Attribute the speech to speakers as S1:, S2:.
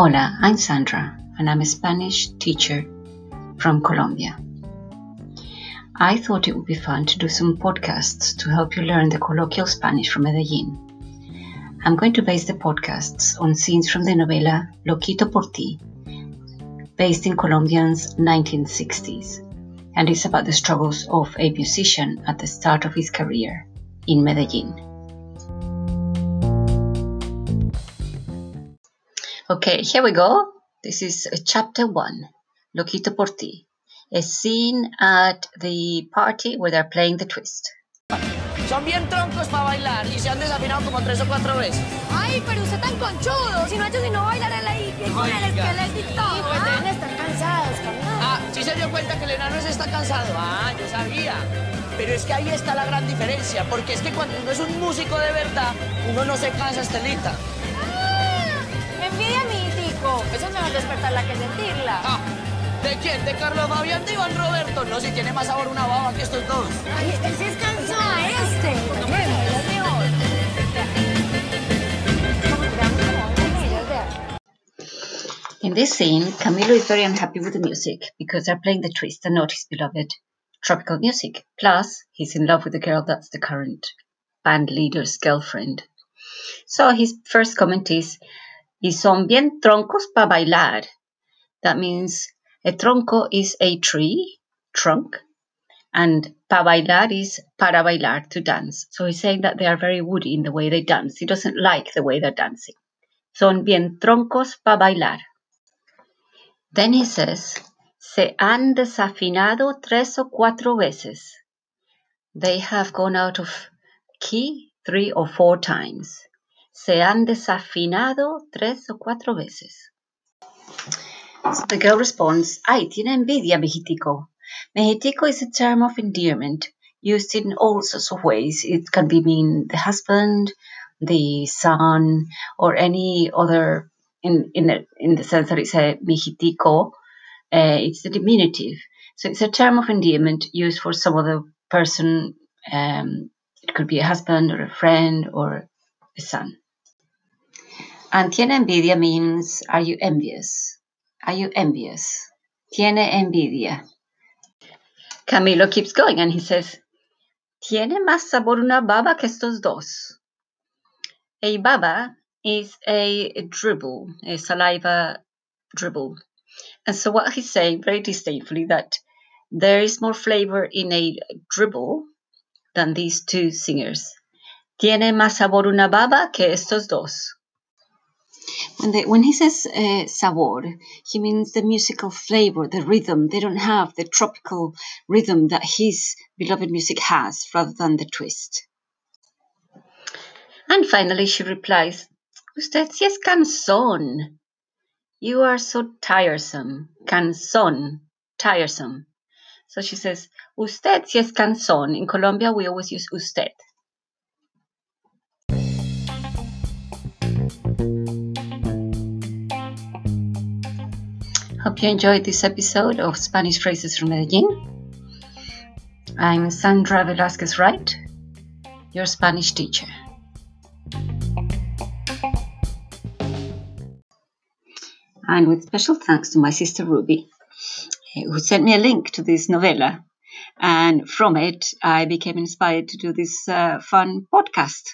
S1: Hola, I'm Sandra, and I'm a Spanish teacher from Colombia. I thought it would be fun to do some podcasts to help you learn the colloquial Spanish from Medellin. I'm going to base the podcasts on scenes from the novela Loquito por ti, based in Colombia's 1960s, and it's about the struggles of a musician at the start of his career in Medellin. Okay, here we go. This is chapter one, Loquito por ti, a scene at the party where they're playing the twist.
S2: Son bien troncos para bailar y se han desafinado como tres o cuatro veces.
S3: Ay, pero usted tan conchudo. Si no ha hecho sino bailar el ahí con el esquelético.
S2: pues
S3: Deben estar cansados, carnal.
S2: Ah, sí se dio cuenta que el enano ese está cansado. Ah, yo sabía. Pero es que ahí está la gran diferencia, porque es que cuando uno es un músico de verdad, uno no se cansa, Estelita.
S3: Envidia mi tico. Eso es mejor despertarla que sentirla.
S2: Ah, ¿de quién? ¿De Carlos Fabián de Iván Roberto? No, si tiene más sabor una baba que estos dos.
S3: Ay, este sí es cansado. a este. No me es mejor. Como tiramos como dos millas, vea.
S1: In this scene, Camilo is very unhappy with the music because they're playing the twist and not his beloved tropical music. Plus, he's in love with the girl that's the current band leader's girlfriend. So his first comment is, y son bien troncos para bailar. That means a tronco is a tree, trunk, and pa bailar is para bailar, to dance. So he's saying that they are very woody in the way they dance. He doesn't like the way they're dancing. Son bien troncos para bailar. Then he says, se han desafinado tres o cuatro veces. They have gone out of key three or four times. Se han desafinado tres o cuatro veces. So the girl responds, ay, tiene envidia, mijitico. Mijitico is a term of endearment used in all sorts of ways. It can be mean the husband, the son, or any other in in the in the sense that it's a mijitico. Uh, it's a diminutive, so it's a term of endearment used for some other person. Um, it could be a husband or a friend or a son. And tiene envidia means are you envious? Are you envious? Tiene envidia. Camilo keeps going and he says, Tiene más sabor una baba que estos dos. A baba is a dribble, a saliva dribble. And so what he's saying very disdainfully that there is more flavor in a dribble than these two singers. Tiene más sabor una baba que estos dos. When, they, when he says uh, sabor, he means the musical flavor, the rhythm. They don't have the tropical rhythm that his beloved music has, rather than the twist. And finally, she replies, Usted si es cansón. You are so tiresome. Cansón, tiresome. So she says, Usted si es cansón. In Colombia, we always use usted. Hope you enjoyed this episode of Spanish Phrases from Medellin. I'm Sandra Velasquez Wright, your Spanish teacher. And with special thanks to my sister Ruby, eh, who sent me a link to this novella. And from it, I became inspired to do this uh, fun podcast.